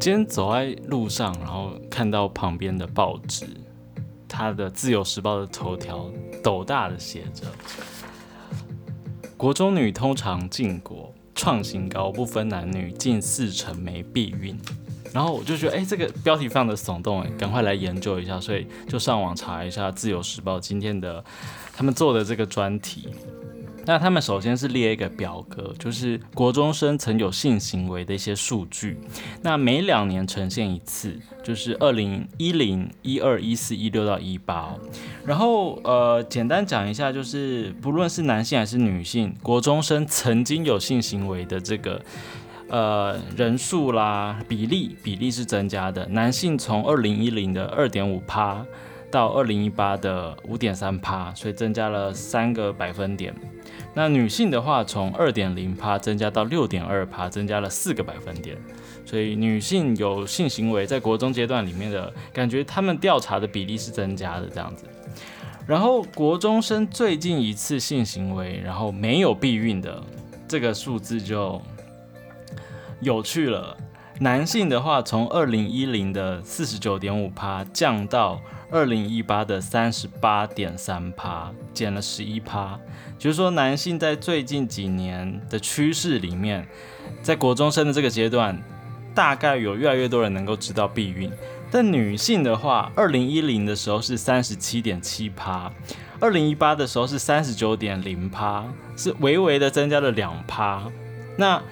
今天走在路上，然后看到旁边的报纸，它的《自由时报》的头条斗大的写着：“国中女通常禁果，创新高，不分男女，近四成没避孕。”然后我就觉得，哎，这个标题非常的耸动，哎，赶快来研究一下，所以就上网查一下《自由时报》今天的他们做的这个专题。那他们首先是列一个表格，就是国中生曾有性行为的一些数据。那每两年呈现一次，就是二零一零、一二、一四、一六到一八。然后呃，简单讲一下，就是不论是男性还是女性，国中生曾经有性行为的这个呃人数啦，比例比例是增加的。男性从二零一零的二点五趴到二零一八的五点三趴，所以增加了三个百分点。那女性的话，从二点零趴增加到六点二趴，增加了四个百分点。所以女性有性行为在国中阶段里面的感觉，他们调查的比例是增加的这样子。然后国中生最近一次性行为，然后没有避孕的这个数字就有趣了。男性的话，从二零一零的四十九点五趴降到二零一八的三十八点三趴，减了十一趴。就是说，男性在最近几年的趋势里面，在国中生的这个阶段，大概有越来越多人能够知道避孕。但女性的话，二零一零的时候是三十七点七趴，二零一八的时候是三十九点零趴，是微微的增加了两趴。那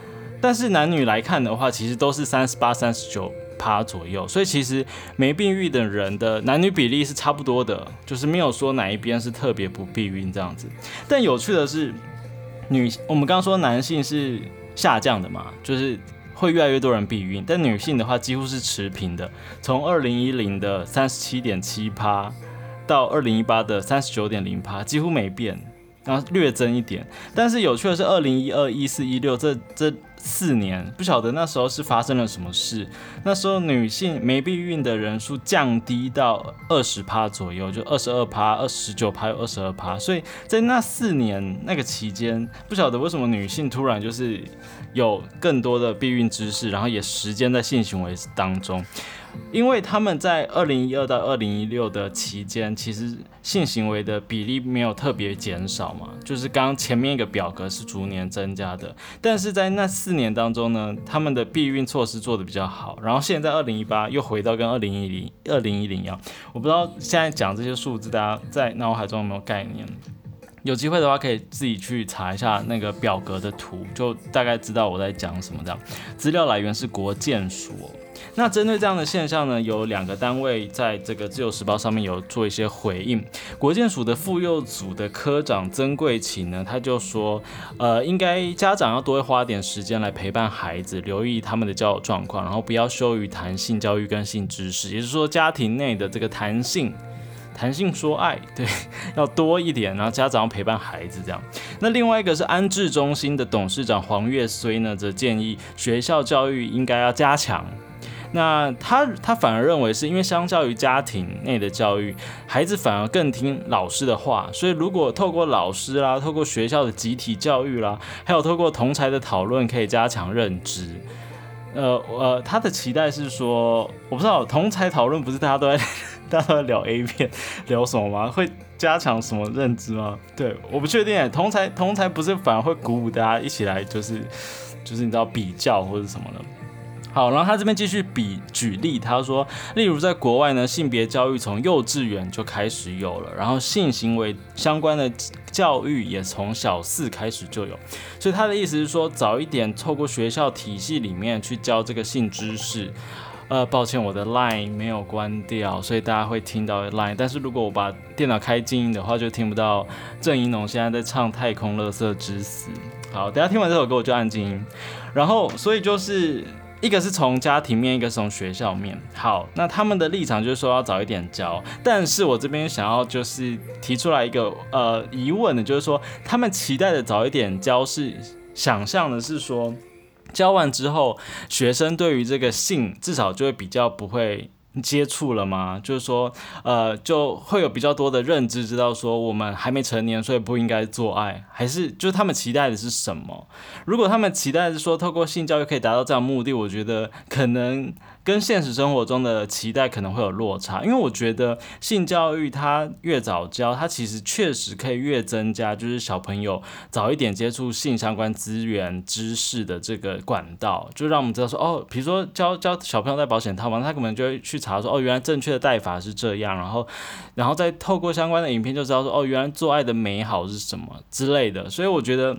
但是男女来看的话，其实都是三十八、三十九。趴左右，所以其实没避孕的人的男女比例是差不多的，就是没有说哪一边是特别不避孕这样子。但有趣的是，女我们刚刚说男性是下降的嘛，就是会越来越多人避孕，但女性的话几乎是持平的，从二零一零的三十七点七趴到二零一八的三十九点零趴，几乎没变，然后略增一点。但是有趣的是，二零一二、一四、一六这这。四年不晓得那时候是发生了什么事，那时候女性没避孕的人数降低到二十趴左右，就二十二趴、二十九趴、二十二趴，所以在那四年那个期间，不晓得为什么女性突然就是有更多的避孕知识，然后也时间在性行为当中。因为他们在二零一二到二零一六的期间，其实性行为的比例没有特别减少嘛，就是刚前面一个表格是逐年增加的，但是在那四年当中呢，他们的避孕措施做的比较好，然后现在二零一八又回到跟二零一零二零一零一样，我不知道现在讲这些数字，大家在脑海中有没有概念？有机会的话，可以自己去查一下那个表格的图，就大概知道我在讲什么。这样，资料来源是国建署。那针对这样的现象呢，有两个单位在这个自由时报上面有做一些回应。国建署的妇幼组的科长曾贵琴呢，他就说，呃，应该家长要多花点时间来陪伴孩子，留意他们的交友状况，然后不要羞于谈性教育跟性知识，也就是说家庭内的这个弹性。弹性说爱，对，要多一点，然后家长要陪伴孩子这样。那另外一个是安置中心的董事长黄月虽呢，则建议学校教育应该要加强。那他他反而认为是因为相较于家庭内的教育，孩子反而更听老师的话，所以如果透过老师啦，透过学校的集体教育啦，还有透过同才的讨论，可以加强认知。呃呃，他的期待是说，我不知道同才讨论不是大家都在大家都在聊 A 片聊什么吗？会加强什么认知吗？对，我不确定。同才同才不是反而会鼓舞大家一起来，就是就是你知道比较或者什么的。好，然后他这边继续比举例，他说，例如在国外呢，性别教育从幼稚园就开始有了，然后性行为相关的教育也从小四开始就有，所以他的意思是说，早一点透过学校体系里面去教这个性知识。呃，抱歉，我的 line 没有关掉，所以大家会听到 line，但是如果我把电脑开静音的话，就听不到郑怡农现在在唱《太空垃圾之死》。好，等下听完这首歌我就按静音，然后所以就是。一个是从家庭面，一个是从学校面。好，那他们的立场就是说要早一点教，但是我这边想要就是提出来一个呃疑问的，就是说他们期待的早一点教是想象的是说教完之后，学生对于这个性至少就会比较不会。接触了吗？就是说，呃，就会有比较多的认知，知道说我们还没成年，所以不应该做爱，还是就是他们期待的是什么？如果他们期待是说透过性教育可以达到这样目的，我觉得可能跟现实生活中的期待可能会有落差，因为我觉得性教育它越早教，它其实确实可以越增加，就是小朋友早一点接触性相关资源知识的这个管道，就让我们知道说，哦，比如说教教小朋友戴保险套嘛，他可能就会去查说，哦，原来正确的戴法是这样，然后，然后再透过相关的影片就知道说，哦，原来做爱的美好是什么之类的，所以我觉得。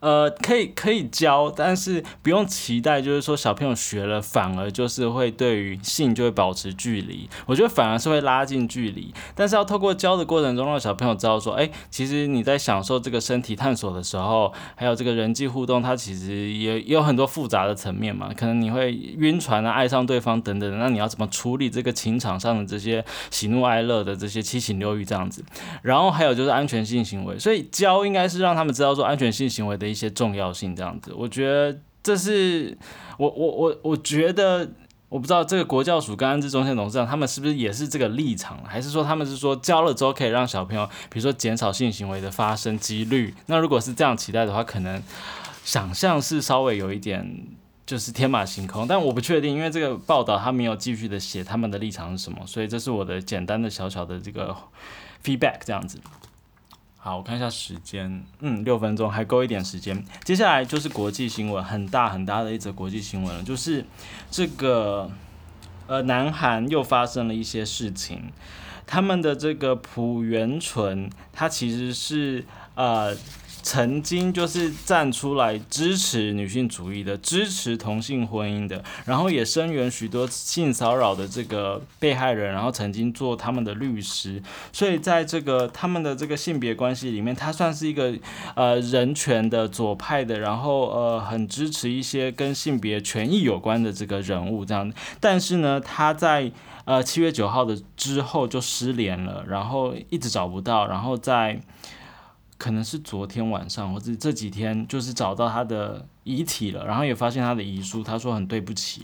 呃，可以可以教，但是不用期待，就是说小朋友学了，反而就是会对于性就会保持距离。我觉得反而是会拉近距离，但是要透过教的过程中，让小朋友知道说，哎，其实你在享受这个身体探索的时候，还有这个人际互动，它其实也也有很多复杂的层面嘛。可能你会晕船啊，爱上对方等等，那你要怎么处理这个情场上的这些喜怒哀乐的这些七情六欲这样子？然后还有就是安全性行为，所以教应该是让他们知道说安全性行为的。一些重要性这样子，我觉得这是我我我我觉得我不知道这个国教署跟安置中心董事长他们是不是也是这个立场，还是说他们是说教了之后可以让小朋友，比如说减少性行为的发生几率？那如果是这样期待的话，可能想象是稍微有一点就是天马行空，但我不确定，因为这个报道他没有继续的写他们的立场是什么，所以这是我的简单的小小的这个 feedback 这样子。好，我看一下时间，嗯，六分钟还够一点时间。接下来就是国际新闻，很大很大的一则国际新闻了，就是这个呃，南韩又发生了一些事情，他们的这个朴元淳，他其实是呃。曾经就是站出来支持女性主义的，支持同性婚姻的，然后也声援许多性骚扰的这个被害人，然后曾经做他们的律师，所以在这个他们的这个性别关系里面，他算是一个呃人权的左派的，然后呃很支持一些跟性别权益有关的这个人物这样。但是呢，他在呃七月九号的之后就失联了，然后一直找不到，然后在。可能是昨天晚上或者这几天，就是找到他的遗体了，然后也发现他的遗书，他说很对不起。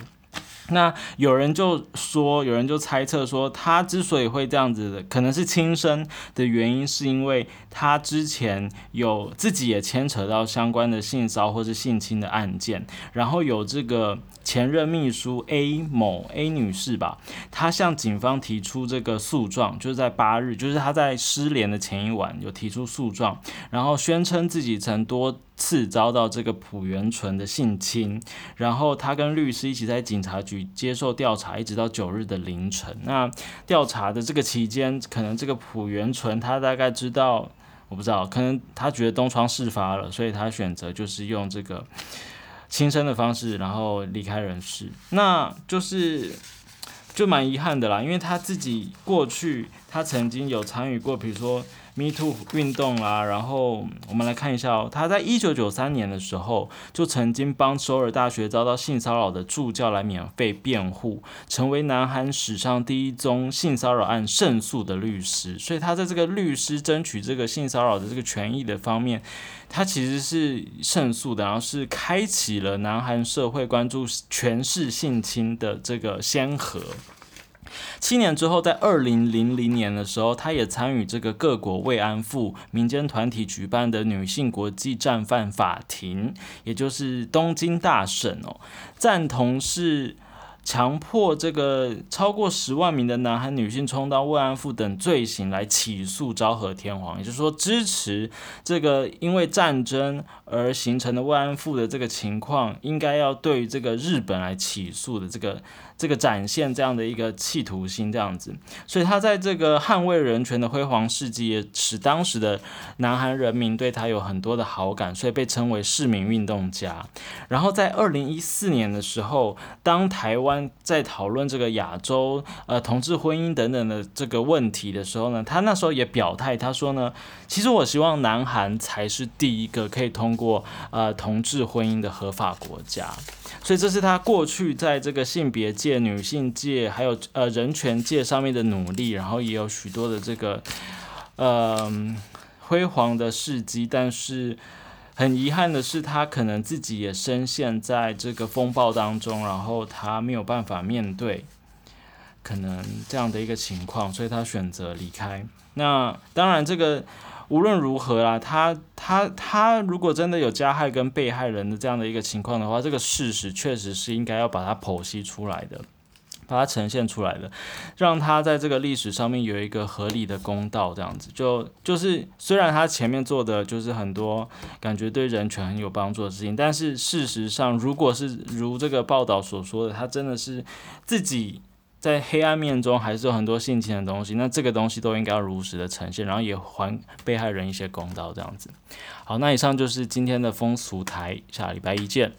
那有人就说，有人就猜测说，他之所以会这样子的，可能是轻生的原因，是因为他之前有自己也牵扯到相关的性骚或是性侵的案件，然后有这个前任秘书 A 某 A 女士吧，她向警方提出这个诉状，就是在八日，就是她在失联的前一晚有提出诉状，然后宣称自己曾多。次遭到这个朴元淳的性侵，然后他跟律师一起在警察局接受调查，一直到九日的凌晨。那调查的这个期间，可能这个朴元淳他大概知道，我不知道，可能他觉得东窗事发了，所以他选择就是用这个轻生的方式，然后离开人世。那就是就蛮遗憾的啦，因为他自己过去他曾经有参与过，比如说。Me Too 运动啊，然后我们来看一下哦，他在一九九三年的时候就曾经帮首尔大学遭到性骚扰的助教来免费辩护，成为南韩史上第一宗性骚扰案胜诉的律师。所以他在这个律师争取这个性骚扰的这个权益的方面，他其实是胜诉的，然后是开启了南韩社会关注权势性侵的这个先河。七年之后，在二零零零年的时候，他也参与这个各国慰安妇民间团体举办的女性国际战犯法庭，也就是东京大审哦，赞同是。强迫这个超过十万名的南韩女性充当慰安妇等罪行来起诉昭和天皇，也就是说支持这个因为战争而形成的慰安妇的这个情况，应该要对这个日本来起诉的这个这个展现这样的一个企图心这样子，所以他在这个捍卫人权的辉煌事迹，也使当时的南韩人民对他有很多的好感，所以被称为市民运动家。然后在二零一四年的时候，当台湾在讨论这个亚洲呃同志婚姻等等的这个问题的时候呢，他那时候也表态，他说呢，其实我希望南韩才是第一个可以通过呃同志婚姻的合法国家，所以这是他过去在这个性别界、女性界还有呃人权界上面的努力，然后也有许多的这个呃辉煌的事迹，但是。很遗憾的是，他可能自己也深陷在这个风暴当中，然后他没有办法面对可能这样的一个情况，所以他选择离开。那当然，这个无论如何啦，他他。他如果真的有加害跟被害人的这样的一个情况的话，这个事实确实是应该要把它剖析出来的。把它呈现出来的，让他在这个历史上面有一个合理的公道，这样子就就是虽然他前面做的就是很多感觉对人权很有帮助的事情，但是事实上，如果是如这个报道所说的，他真的是自己在黑暗面中还是有很多性侵的东西，那这个东西都应该要如实的呈现，然后也还被害人一些公道，这样子。好，那以上就是今天的风俗台，下礼拜一见。